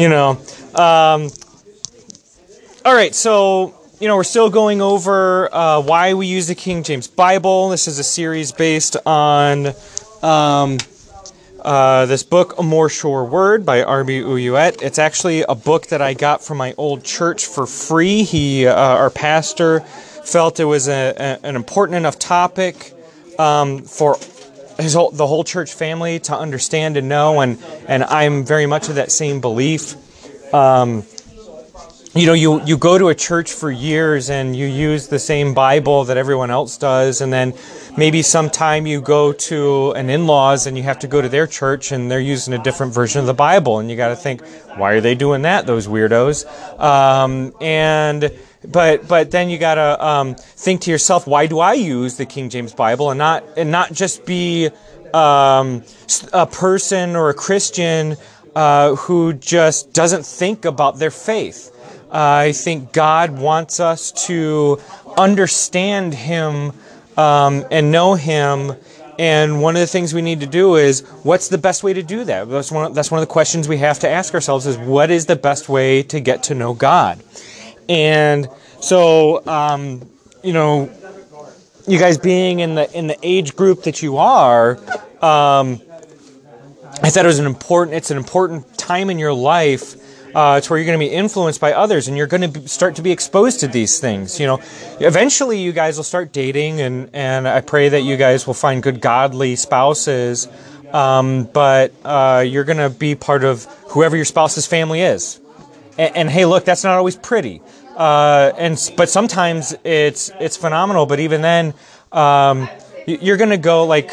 you know. Um, all right, so you know we're still going over uh, why we use the King James Bible. This is a series based on um, uh, this book, A More Sure Word by R.B. Ouellette. It's actually a book that I got from my old church for free. He, uh, our pastor, felt it was a, a, an important enough topic um, for his whole, the whole church family to understand and know, and and I'm very much of that same belief. Um, you know, you you go to a church for years and you use the same Bible that everyone else does, and then maybe sometime you go to an in-laws and you have to go to their church and they're using a different version of the Bible, and you got to think, why are they doing that? Those weirdos. Um, and but but then you got to um, think to yourself, why do I use the King James Bible and not and not just be um, a person or a Christian uh, who just doesn't think about their faith? Uh, I think God wants us to understand Him um, and know Him. And one of the things we need to do is, what's the best way to do that? That's one, that's one of the questions we have to ask ourselves is, what is the best way to get to know God? And so, um, you know, you guys being in the in the age group that you are, um, I thought it was an important. It's an important time in your life uh, it's where you're going to be influenced by others and you're going to start to be exposed to these things. You know, eventually you guys will start dating, and, and I pray that you guys will find good, godly spouses. Um, but uh, you're going to be part of whoever your spouse's family is. And, and hey, look, that's not always pretty. Uh, and but sometimes it's it's phenomenal. But even then, um, you're to go like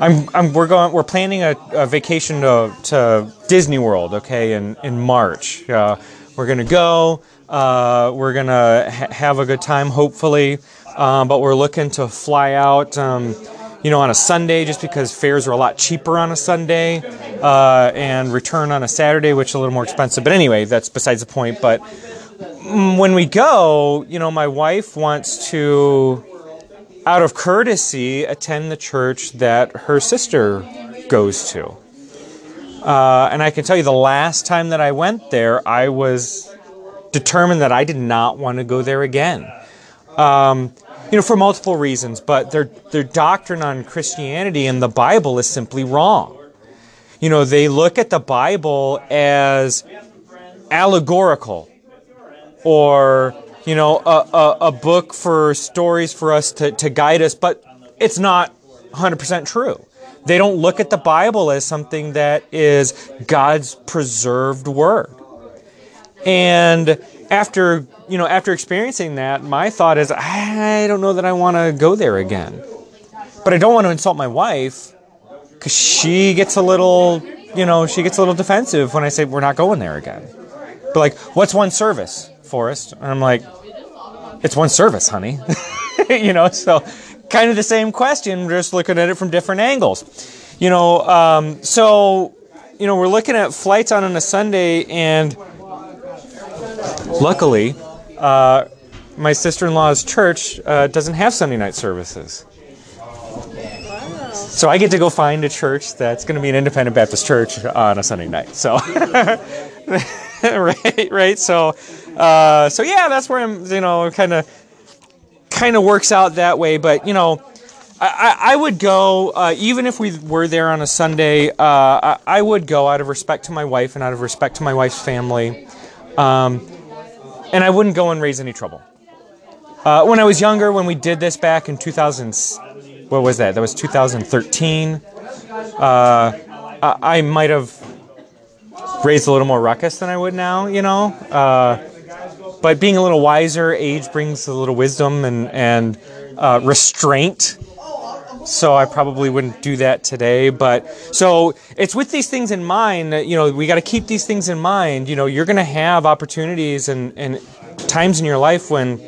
I'm, I'm, we're going. We're planning a, a vacation to, to, Disney World. Okay, in in March. Uh, we're gonna go. Uh, we're gonna ha- have a good time, hopefully. Um, but we're looking to fly out. Um, you know, on a Sunday, just because fares are a lot cheaper on a Sunday, uh, and return on a Saturday, which is a little more expensive. But anyway, that's besides the point. But when we go, you know, my wife wants to out of courtesy, attend the church that her sister goes to. Uh, and I can tell you the last time that I went there, I was determined that I did not want to go there again. Um, you know, for multiple reasons, but their, their doctrine on Christianity and the Bible is simply wrong. You know, they look at the Bible as allegorical or you know, a, a, a, book for stories for us to, to guide us, but it's not 100% true. They don't look at the Bible as something that is God's preserved word. And after, you know, after experiencing that, my thought is, I don't know that I want to go there again. But I don't want to insult my wife because she gets a little, you know, she gets a little defensive when I say we're not going there again. But like, what's one service? Forest. And I'm like, it's one service, honey. you know, so kind of the same question, just looking at it from different angles. You know, um, so, you know, we're looking at flights on on a Sunday, and luckily, uh, my sister in law's church uh, doesn't have Sunday night services. So I get to go find a church that's going to be an independent Baptist church on a Sunday night. So, right, right. So, uh, so yeah, that's where I'm. You know, kind of, kind of works out that way. But you know, I, I would go uh, even if we were there on a Sunday. Uh, I, I, would go out of respect to my wife and out of respect to my wife's family, um, and I wouldn't go and raise any trouble. Uh, when I was younger, when we did this back in 2000, what was that? That was 2013. Uh, I, I might have raised a little more ruckus than I would now, you know. But being a little wiser, age brings a little wisdom and and uh, restraint. So I probably wouldn't do that today. But so it's with these things in mind that you know we got to keep these things in mind. You know, you're going to have opportunities and and times in your life when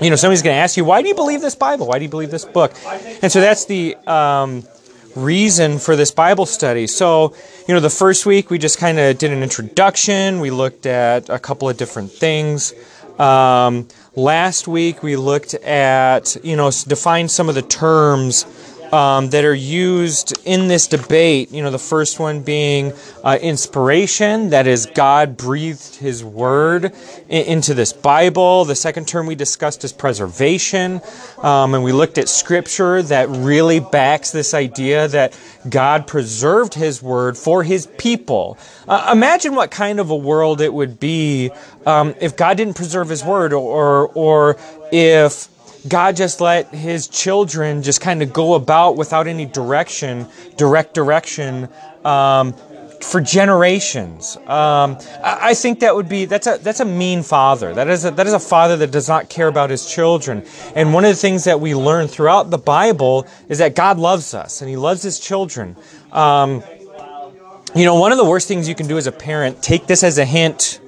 you know somebody's going to ask you, why do you believe this Bible? Why do you believe this book? And so that's the um, reason for this Bible study. So, you know, the first week we just kind of did an introduction. We looked at a couple of different things. Um, last week we looked at, you know, defined some of the terms um, that are used in this debate. You know, the first one being uh, inspiration, that is, God breathed His word in- into this Bible. The second term we discussed is preservation, um, and we looked at scripture that really backs this idea that God preserved His word for His people. Uh, imagine what kind of a world it would be um, if God didn't preserve His word, or or if God just let his children just kind of go about without any direction, direct direction, um, for generations. Um, I, think that would be that's a that's a mean father. That is a, that is a father that does not care about his children. And one of the things that we learn throughout the Bible is that God loves us and He loves His children. Um, you know, one of the worst things you can do as a parent, take this as a hint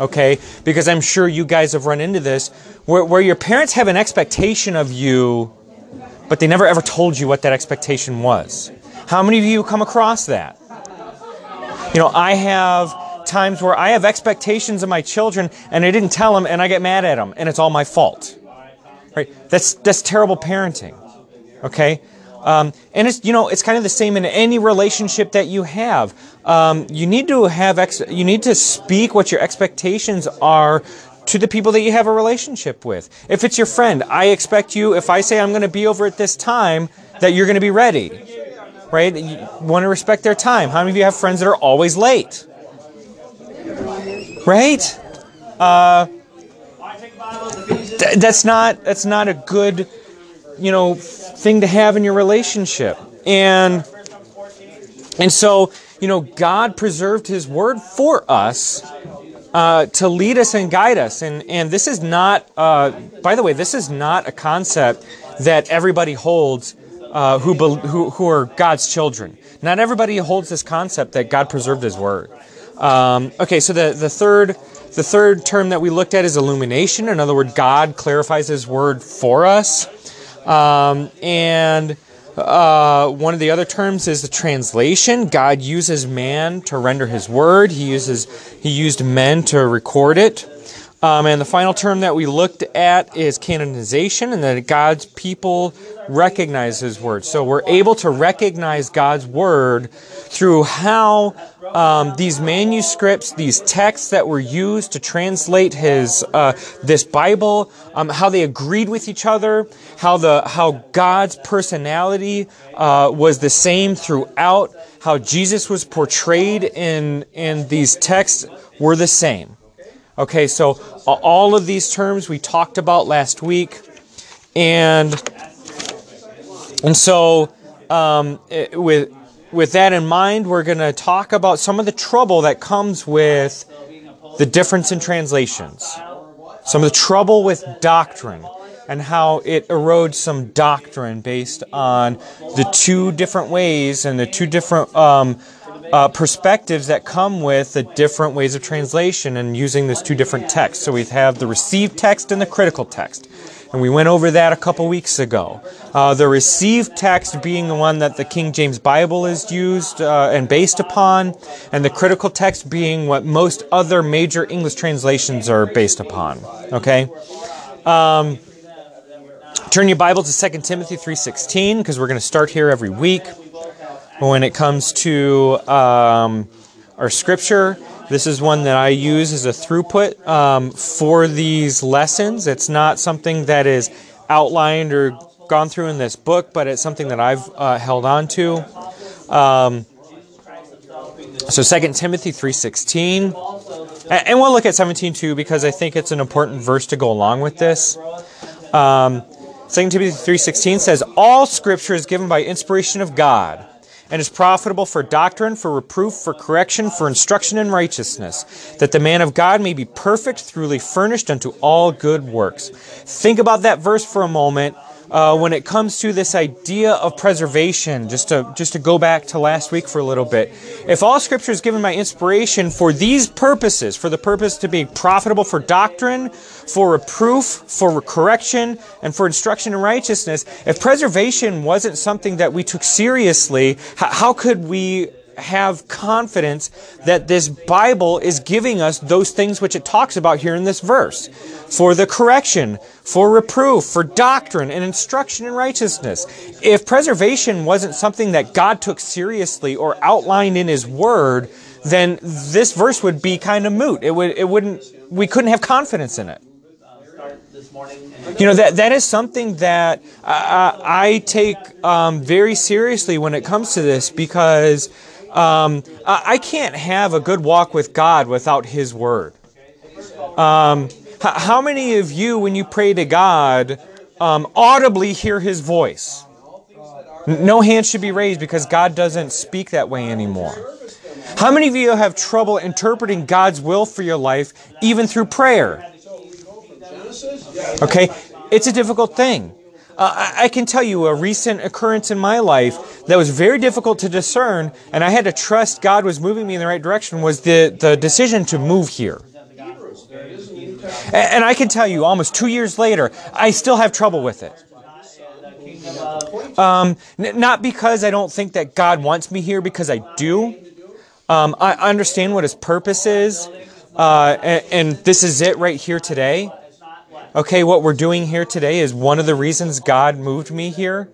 okay? Because I'm sure you guys have run into this where, where your parents have an expectation of you, but they never ever told you what that expectation was. How many of you come across that? You know, I have times where I have expectations of my children and I didn't tell them and I get mad at them and it's all my fault. Right? That's that's terrible parenting. Okay? Um, and it's you know it's kind of the same in any relationship that you have. Um, you need to have ex- you need to speak what your expectations are to the people that you have a relationship with. If it's your friend, I expect you. If I say I'm going to be over at this time, that you're going to be ready. Right? You want to respect their time. How many of you have friends that are always late? Right? Uh, th- that's not that's not a good you know thing to have in your relationship. And and so, you know, God preserved his word for us uh, to lead us and guide us. And and this is not uh, by the way, this is not a concept that everybody holds uh, who, who who are God's children. Not everybody holds this concept that God preserved his word. Um, okay, so the, the third the third term that we looked at is illumination. In other words, God clarifies his word for us. Um, and uh, one of the other terms is the translation. God uses man to render His word. He uses He used men to record it. Um, and the final term that we looked at is canonization, and that God's people recognize His word. So we're able to recognize God's word through how um, these manuscripts, these texts that were used to translate His uh, this Bible, um, how they agreed with each other, how the how God's personality uh, was the same throughout, how Jesus was portrayed in in these texts were the same. Okay, so all of these terms we talked about last week, and and so um, with with that in mind, we're going to talk about some of the trouble that comes with the difference in translations, some of the trouble with doctrine, and how it erodes some doctrine based on the two different ways and the two different um, uh, perspectives that come with the different ways of translation and using these two different texts. So we have the received text and the critical text. And we went over that a couple weeks ago. Uh, the received text being the one that the King James Bible is used uh, and based upon, and the critical text being what most other major English translations are based upon. Okay? Um, turn your Bible to 2 Timothy 3.16 because we're going to start here every week when it comes to um, our scripture. This is one that I use as a throughput um, for these lessons. It's not something that is outlined or gone through in this book, but it's something that I've uh, held on to. Um, so 2 Timothy 3.16. And we'll look at 17 too because I think it's an important verse to go along with this. Um, 2 Timothy 3.16 says, All scripture is given by inspiration of God and is profitable for doctrine, for reproof, for correction, for instruction in righteousness, that the man of God may be perfect, truly furnished unto all good works. Think about that verse for a moment uh, when it comes to this idea of preservation, just to just to go back to last week for a little bit, if all Scripture is given by inspiration for these purposes, for the purpose to be profitable for doctrine, for reproof, for correction, and for instruction in righteousness, if preservation wasn't something that we took seriously, how, how could we have confidence that this Bible is giving us those things which it talks about here in this verse for the correction, for reproof, for doctrine, and instruction in righteousness. If preservation wasn't something that God took seriously or outlined in His Word, then this verse would be kind of moot. It would, it wouldn't, we couldn't have confidence in it. You know that that is something that I, I take um, very seriously when it comes to this because um, I can't have a good walk with God without His Word. Um, how many of you, when you pray to God, um, audibly hear His voice? No hands should be raised because God doesn't speak that way anymore. How many of you have trouble interpreting God's will for your life, even through prayer? Okay, it's a difficult thing. Uh, I, can tell you a recent occurrence in my life that was very difficult to discern, and I had to trust God was moving me in the right direction. Was the the decision to move here? And I can tell you, almost two years later, I still have trouble with it. Um, n- not because I don't think that God wants me here, because I do. Um, I understand what His purpose is, uh, and, and this is it right here today. Okay, what we're doing here today is one of the reasons God moved me here.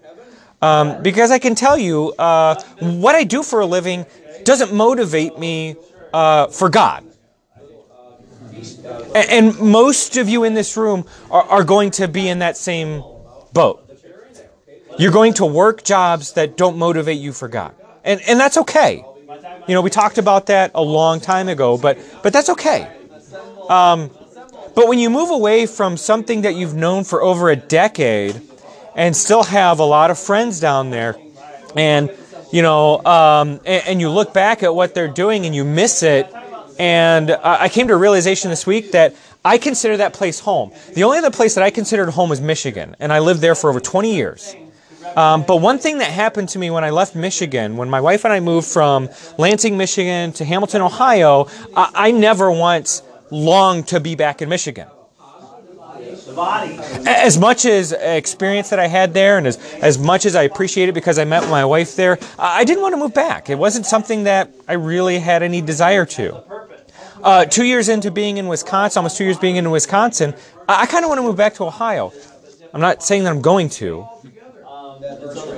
Um, because I can tell you, uh, what I do for a living doesn't motivate me uh, for God. And, and, most of you in this room are, are going to be in that same boat. You're going to work jobs that don't motivate you for God. And, and that's okay. You know, we talked about that a long time ago, but, but that's okay. Um, but when you move away from something that you've known for over a decade and still have a lot of friends down there, and you know, um, and, and, you look back at what they're doing and you miss it, and I came to a realization this week that I consider that place home. The only other place that I considered home was Michigan, and I lived there for over 20 years. Um, but one thing that happened to me when I left Michigan, when my wife and I moved from Lansing, Michigan to Hamilton, Ohio, I, I never once long to be back in Michigan. As much as experience that I had there, and as, as much as I appreciate it because I met my wife there, I didn't want to move back. It wasn't something that I really had any desire to. Uh, two years into being in Wisconsin, almost two years being in Wisconsin, I, I kind of want to move back to Ohio. I'm not saying that I'm going to.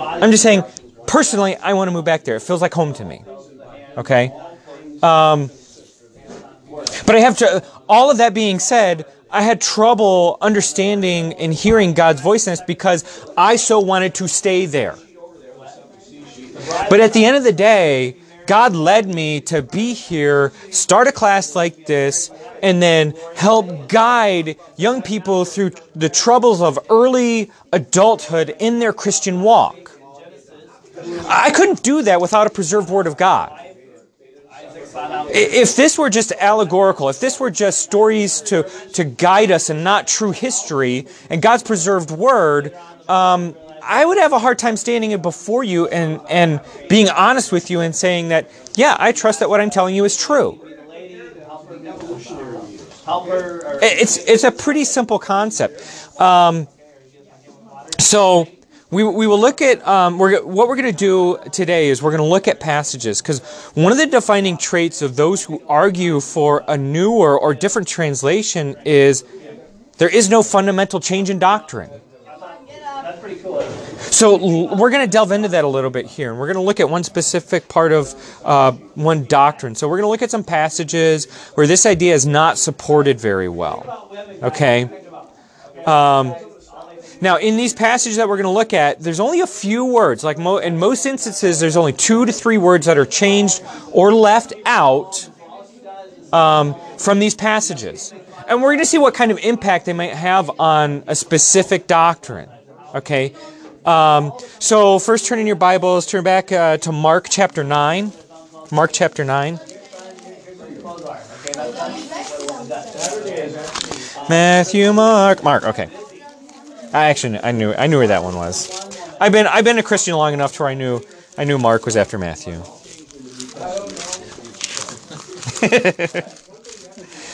I'm just saying, personally, I want to move back there. It feels like home to me. Okay? Um, but I have to, all of that being said, I had trouble understanding and hearing God's voice in this because I so wanted to stay there. But at the end of the day, God led me to be here, start a class like this, and then help guide young people through the troubles of early adulthood in their Christian walk. I couldn't do that without a preserved Word of God. If this were just allegorical, if this were just stories to, to guide us and not true history and God's preserved word, um, I would have a hard time standing before you and, and being honest with you and saying that, yeah, I trust that what I'm telling you is true. It's, it's a pretty simple concept. Um, so, we, we will look at um, we're, what we're going to do today is we're going to look at passages because one of the defining traits of those who argue for a newer or different translation is there is no fundamental change in doctrine. So we're going to delve into that a little bit here, and we're going to look at one specific part of uh, one doctrine. So we're going to look at some passages where this idea is not supported very well. Okay. Um, now, in these passages that we're going to look at, there's only a few words. Like mo- in most instances, there's only two to three words that are changed or left out um, from these passages. And we're going to see what kind of impact they might have on a specific doctrine. Okay? Um, so, first turn in your Bibles, turn back uh, to Mark chapter 9. Mark chapter 9. Matthew, Mark, Mark, okay. I actually I knew I knew where that one was. I've been I've been a Christian long enough to where I knew I knew Mark was after Matthew.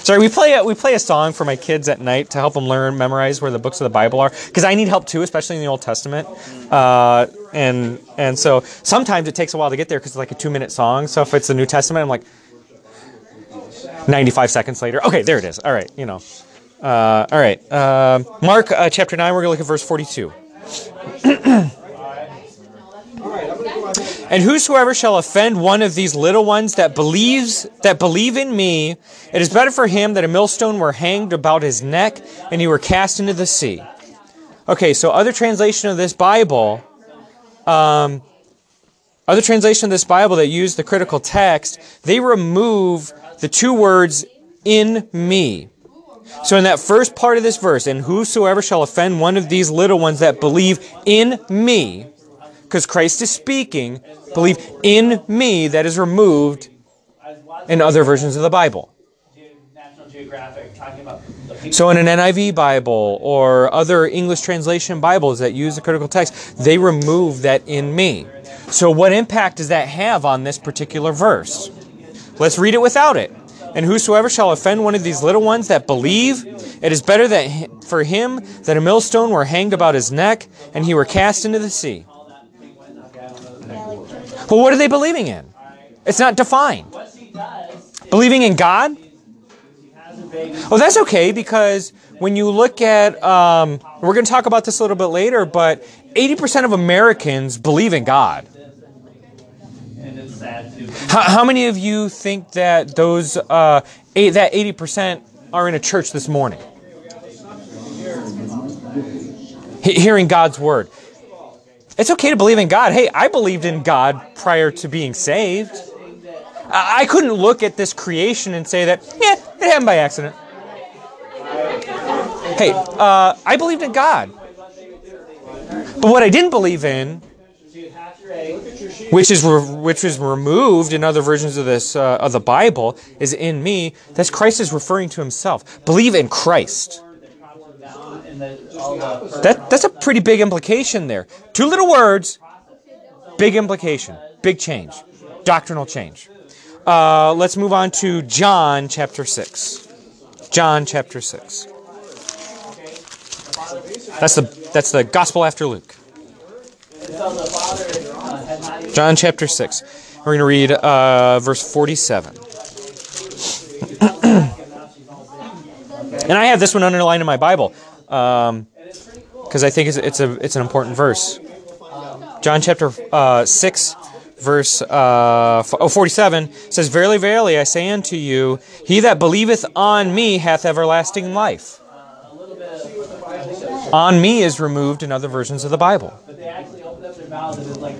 Sorry, we play a, we play a song for my kids at night to help them learn, memorize where the books of the Bible are, because I need help too, especially in the Old Testament. Uh, and and so sometimes it takes a while to get there because it's like a two minute song. So if it's the New Testament, I'm like 95 seconds later. Okay, there it is. All right, you know. Uh, all right, uh, Mark uh, chapter nine. We're gonna look at verse 42. And whosoever shall offend one of these little ones that believes that believe in me, it is better for him that a millstone were hanged about his neck and he were cast into the sea. Okay, so other translation of this Bible, um, other translation of this Bible that use the critical text, they remove the two words in me. So in that first part of this verse, and whosoever shall offend one of these little ones that believe in me, because Christ is speaking, believe in me that is removed in other versions of the Bible. So in an NIV Bible or other English translation Bibles that use the critical text, they remove that in me. So what impact does that have on this particular verse? Let's read it without it. And whosoever shall offend one of these little ones that believe, it is better that for him that a millstone were hanged about his neck and he were cast into the sea. Well, what are they believing in? It's not defined. Believing in God? Oh, that's okay because when you look at, um, we're going to talk about this a little bit later, but 80% of Americans believe in God. How, how many of you think that those uh, eight, that 80% are in a church this morning? Hearing God's word. It's okay to believe in God. Hey, I believed in God prior to being saved. I couldn't look at this creation and say that, yeah, it happened by accident. Hey, uh, I believed in God. But what I didn't believe in, which is re- which is removed in other versions of this uh, of the Bible, is in me. That's Christ is referring to Himself. Believe in Christ. That that's a pretty big implication there. Two little words, big implication, big change, doctrinal change. Uh, let's move on to John chapter six. John chapter six. That's the that's the gospel after Luke. John chapter six. We're going to read uh, verse forty-seven. and I have this one underlined in my Bible because um, I think it's, it's, a it's an important verse. John chapter uh, six, verse uh, oh, 47 says, "Verily, verily, I say unto you, he that believeth on me hath everlasting life." On me is removed in other versions of the Bible.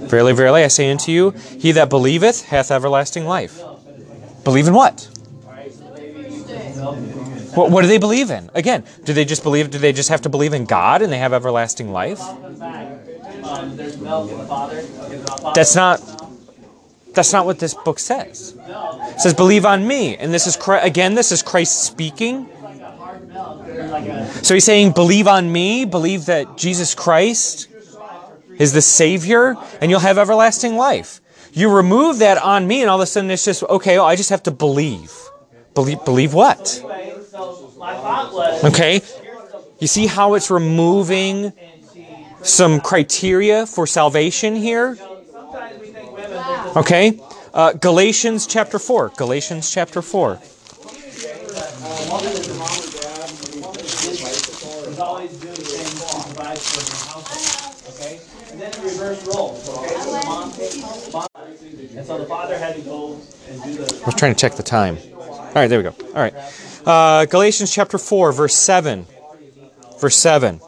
Verily, verily, I say unto you, he that believeth hath everlasting life. Believe in what? What, what do they believe in? Again, do they just believe? Do they just have to believe in God and they have everlasting life? That's not. That's not what this book says. It says, "Believe on me," and this is again. This is Christ speaking. So he's saying, "Believe on me. Believe that Jesus Christ is the Savior, and you'll have everlasting life." You remove that on me, and all of a sudden it's just okay. Oh, I just have to believe. Believe, believe what? Okay? You see how it's removing some criteria for salvation here? Okay? Uh, Galatians chapter 4. Galatians chapter 4. And so the father had to go and do the. I was trying to check the time. All right, there we go. All right. Uh, Galatians chapter 4, verse 7. Verse 7.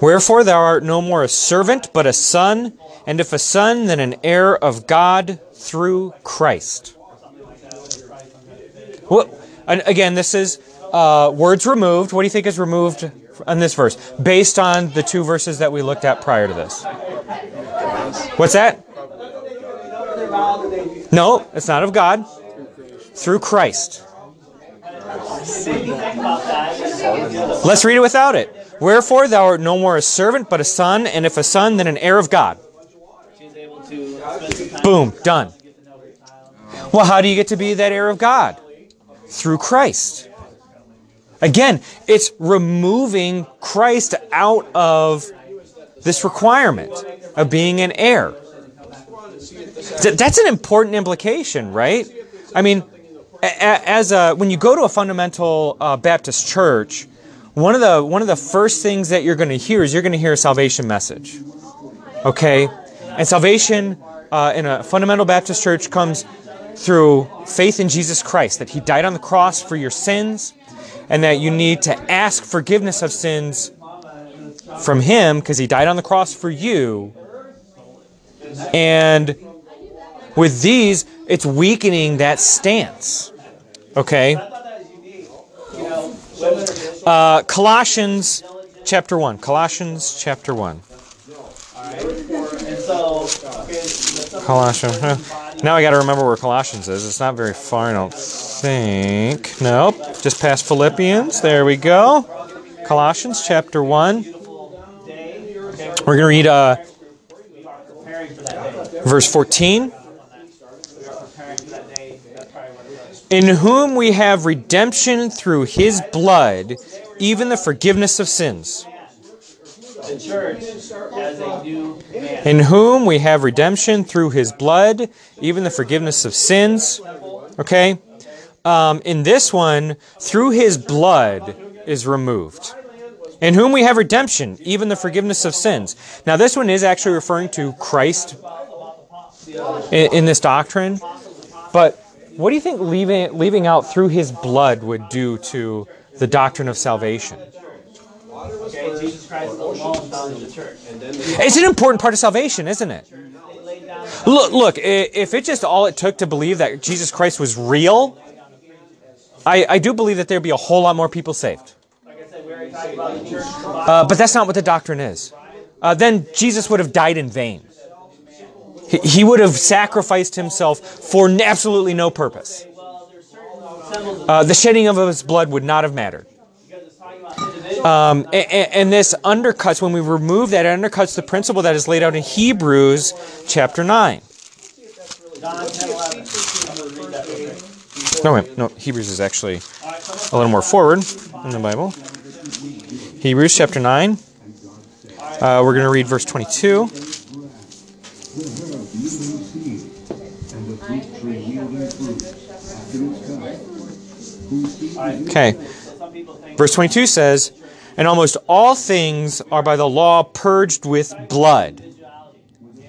Wherefore thou art no more a servant, but a son, and if a son, then an heir of God through Christ. Well, and again, this is uh, words removed. What do you think is removed on this verse, based on the two verses that we looked at prior to this? What's that? No, it's not of God. Through Christ. Let's read it without it. Wherefore thou art no more a servant, but a son, and if a son, then an heir of God. Boom, done. Well, how do you get to be that heir of God? Through Christ. Again, it's removing Christ out of this requirement of being an heir. That's an important implication, right? I mean, as a, when you go to a fundamental uh, Baptist church, one of the one of the first things that you're going to hear is you're going to hear a salvation message. Okay, and salvation uh, in a fundamental Baptist church comes through faith in Jesus Christ, that He died on the cross for your sins, and that you need to ask forgiveness of sins from Him because He died on the cross for you. And with these, it's weakening that stance. Okay? Uh, Colossians chapter 1. Colossians chapter 1. Colossians. Now I got to remember where Colossians is. It's not very far, I don't think. Nope. Just past Philippians. There we go. Colossians chapter 1. We're going to read uh, verse 14. In whom we have redemption through his blood, even the forgiveness of sins. In whom we have redemption through his blood, even the forgiveness of sins. Okay? Um, in this one, through his blood is removed. In whom we have redemption, even the forgiveness of sins. Now, this one is actually referring to Christ in, in this doctrine. But what do you think leaving, leaving out through his blood would do to the doctrine of salvation? It's an important part of salvation, isn't it? Look, look, if it's just all it took to believe that Jesus Christ was real, I, I do believe that there'd be a whole lot more people saved. Uh, but that's not what the doctrine is. Uh, then Jesus would have died in vain. He, he would have sacrificed himself for absolutely no purpose. Uh, the shedding of his blood would not have mattered. Um, and, and, this undercuts, when we remove that, it undercuts the principle that is laid out in Hebrews chapter 9. No, wait, no, Hebrews is actually a little more forward in the Bible. Hebrews chapter 9. Uh, we're going to read verse 22. Okay. Verse 22 says, And almost all things are by the law purged with blood.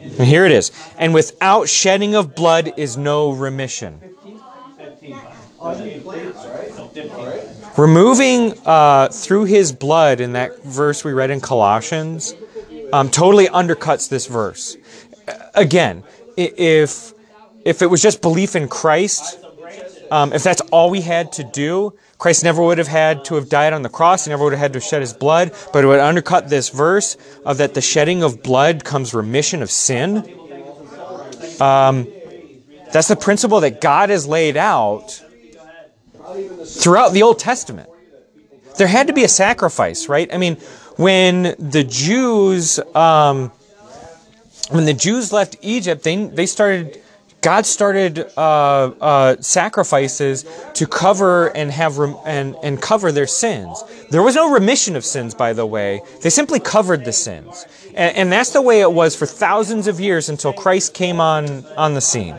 And here it is. And without shedding of blood is no remission. Removing uh, through his blood in that verse we read in Colossians um, totally undercuts this verse. Again, if if it was just belief in Christ, um, if that's all we had to do, Christ never would have had to have died on the cross. He never would have had to shed his blood. But it would undercut this verse of that the shedding of blood comes remission of sin. Um, that's the principle that God has laid out throughout the Old Testament. There had to be a sacrifice, right? I mean, when the Jews, um, when the Jews left Egypt, they they started God started uh, uh, sacrifices to cover and have rem- and and cover their sins. There was no remission of sins, by the way. They simply covered the sins, and, and that's the way it was for thousands of years until Christ came on on the scene.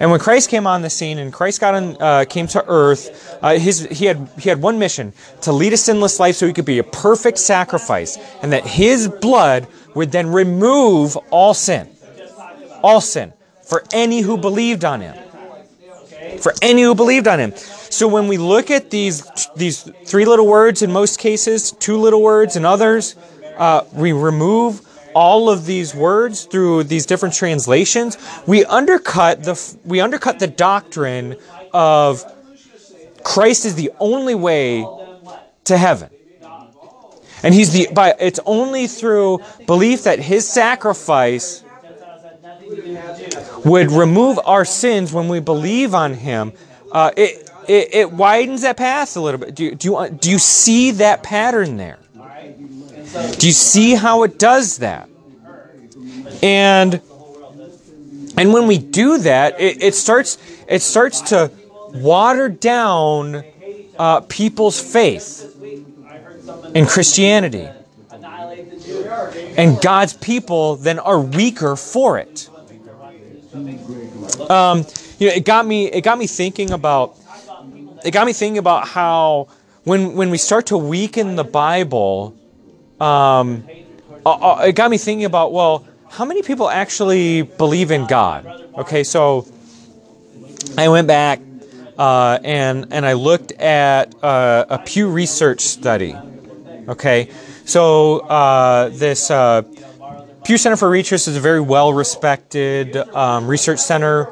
And when Christ came on the scene and Christ got on, uh, came to earth, uh, his, he, had, he had one mission to lead a sinless life so he could be a perfect sacrifice, and that his blood would then remove all sin. All sin for any who believed on him. For any who believed on him. So when we look at these these three little words in most cases, two little words in others, uh, we remove all of these words through these different translations. We undercut the we undercut the doctrine of Christ is the only way to heaven. And he's the by it's only through belief that his sacrifice would remove our sins when we believe on Him, uh, it, it, it, widens that path a little bit. Do you, do, you, do you see that pattern there? Do you see how it does that? And and when we do that, it, it starts it starts to water down uh, people's faith in Christianity. And God's people then are weaker for it. Um, you know, it got me. It got me thinking about. It got me thinking about how when when we start to weaken the Bible, um, uh, uh, it got me thinking about well, how many people actually believe in God? Okay, so I went back uh, and and I looked at uh, a Pew Research study. Okay, so uh, this uh, Pew Center for Research is a very well respected um, research center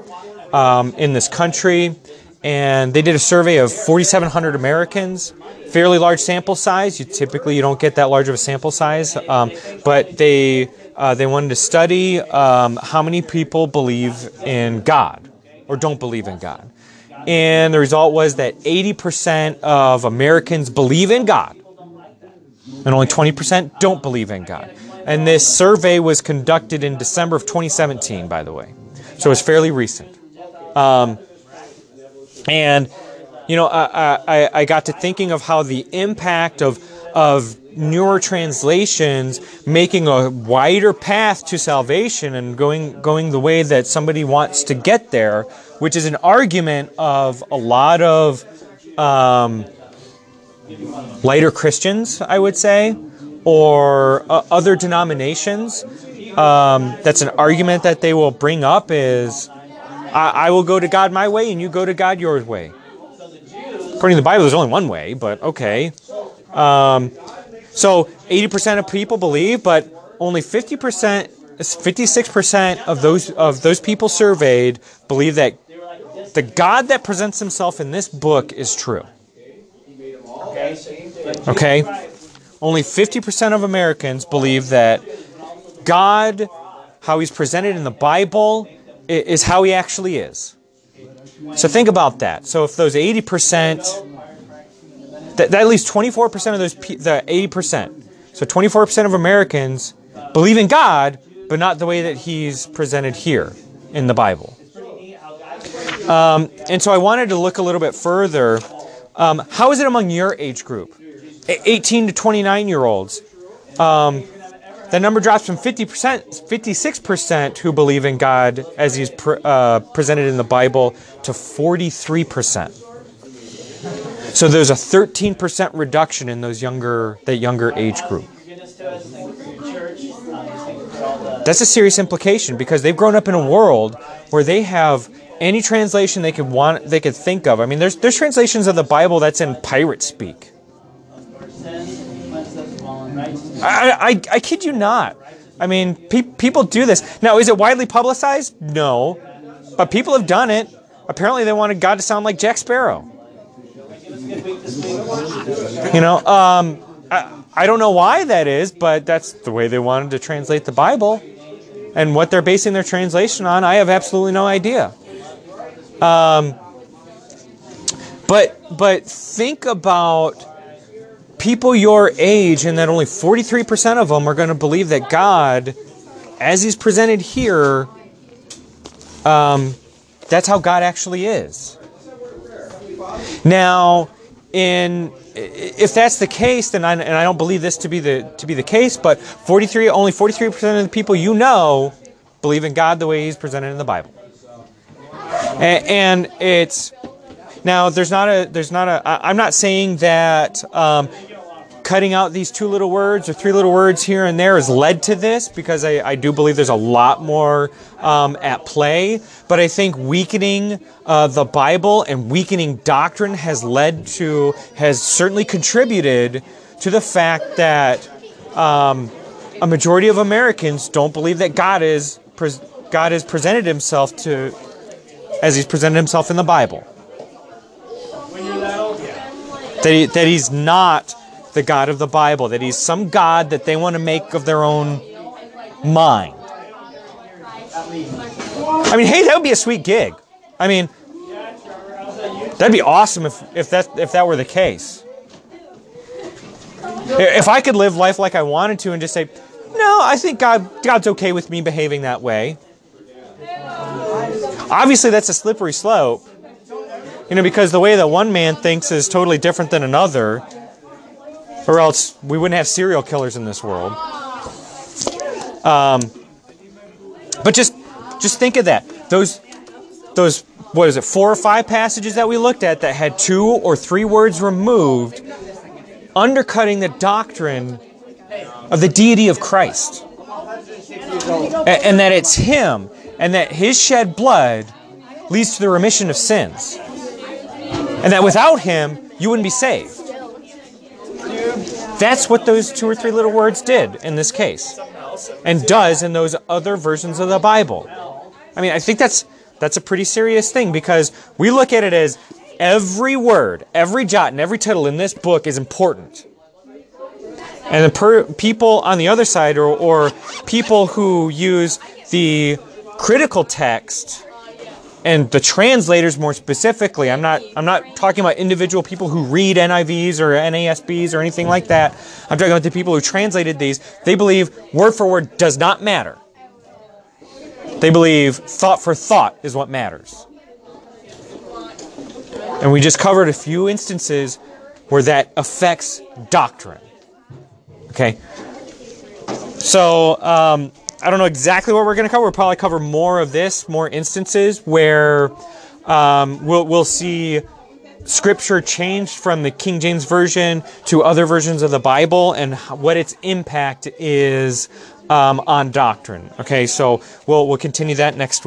um, in this country, and they did a survey of 4,700 Americans. Fairly large sample size. You typically you don't get that large of a sample size, um, but they uh, they wanted to study um, how many people believe in God or don't believe in God. And the result was that 80% of Americans believe in God, and only 20% don't believe in God. And this survey was conducted in December of 2017, by the way. So it's fairly recent. Um, and, you know, I, I, I got to thinking of how the impact of, of newer translations making a wider path to salvation and going going the way that somebody wants to get there, which is an argument of a lot of um, lighter Christians, I would say, or uh, other denominations. Um, that's an argument that they will bring up is I, I will go to God my way and you go to God your way. According to the Bible, there's only one way, but okay. Um, so 80% of people believe, but only 50%, 56% of those of those people surveyed believe that the God that presents himself in this book is true. Okay? Only 50% of Americans believe that God, how he's presented in the Bible, is how he actually is. So think about that. So if those 80%, that, that leaves 24% of those, the 80%. So 24% of Americans believe in God, but not the way that he's presented here in the Bible. Um, and so I wanted to look a little bit further. Um, how is it among your age group? 18 to 29 year olds. Um, the number drops from 50%, 56% who believe in God as he's uh, presented in the Bible to 43%. So there's a 13% reduction in those younger, that younger age group. That's a serious implication because they've grown up in a world where they have any translation they could want, they could think of. I mean, there's there's translations of the Bible that's in pirate speak. I, I, I kid you not. I mean, pe- people do this. Now, is it widely publicized? No. But people have done it. Apparently, they wanted God to sound like Jack Sparrow. You know, um, I, I don't know why that is, but that's the way they wanted to translate the Bible. And what they're basing their translation on, I have absolutely no idea. Um, but but think about people your age and that only 43% of them are going to believe that God, as he's presented here, um, that's how God actually is. Now, in if that's the case, then I, and I don't believe this to be the to be the case, but 43 only 43% of the people you know believe in God the way He's presented in the Bible, and, and it's now there's not a there's not a I'm not saying that um, cutting out these two little words or three little words here and there has led to this because I, I do believe there's a lot more um, at play. But I think weakening uh, the Bible and weakening doctrine has led to, has certainly contributed to the fact that um, a majority of Americans don't believe that God is God has presented himself to as he's presented himself in the Bible. That, he, that he's not the God of the Bible, that he's some God that they want to make of their own mind. I mean, hey, that would be a sweet gig. I mean, that'd be awesome if, if that if that were the case. If I could live life like I wanted to and just say, no, I think God God's okay with me behaving that way. Obviously, that's a slippery slope. You know, because the way that one man thinks is totally different than another, or else we wouldn't have serial killers in this world. Um, but just just think of that. Those those what is it? Four or five passages that we looked at that had two or three words removed, undercutting the doctrine of the deity of Christ, and, and that it's Him, and that His shed blood leads to the remission of sins, and that without Him you wouldn't be saved. That's what those two or three little words did in this case, and does in those other versions of the Bible. I mean, I think that's that's a pretty serious thing because we look at it as every word, every jot, and every tittle in this book is important. And the per- people on the other side, or, or people who use the critical text and the translators more specifically i'm not i'm not talking about individual people who read nivs or nasbs or anything like that. I'm talking about the people who translated these. They believe word for word does not matter. They believe thought for thought is what matters. And we just covered a few instances where that affects doctrine. Okay? So um, I don't know exactly what we're going to cover. We'll probably cover more of this, more instances where um, we'll, we'll see scripture changed from the King James Version to other versions of the Bible and what its impact is um, on doctrine. Okay, so we'll, we'll continue that next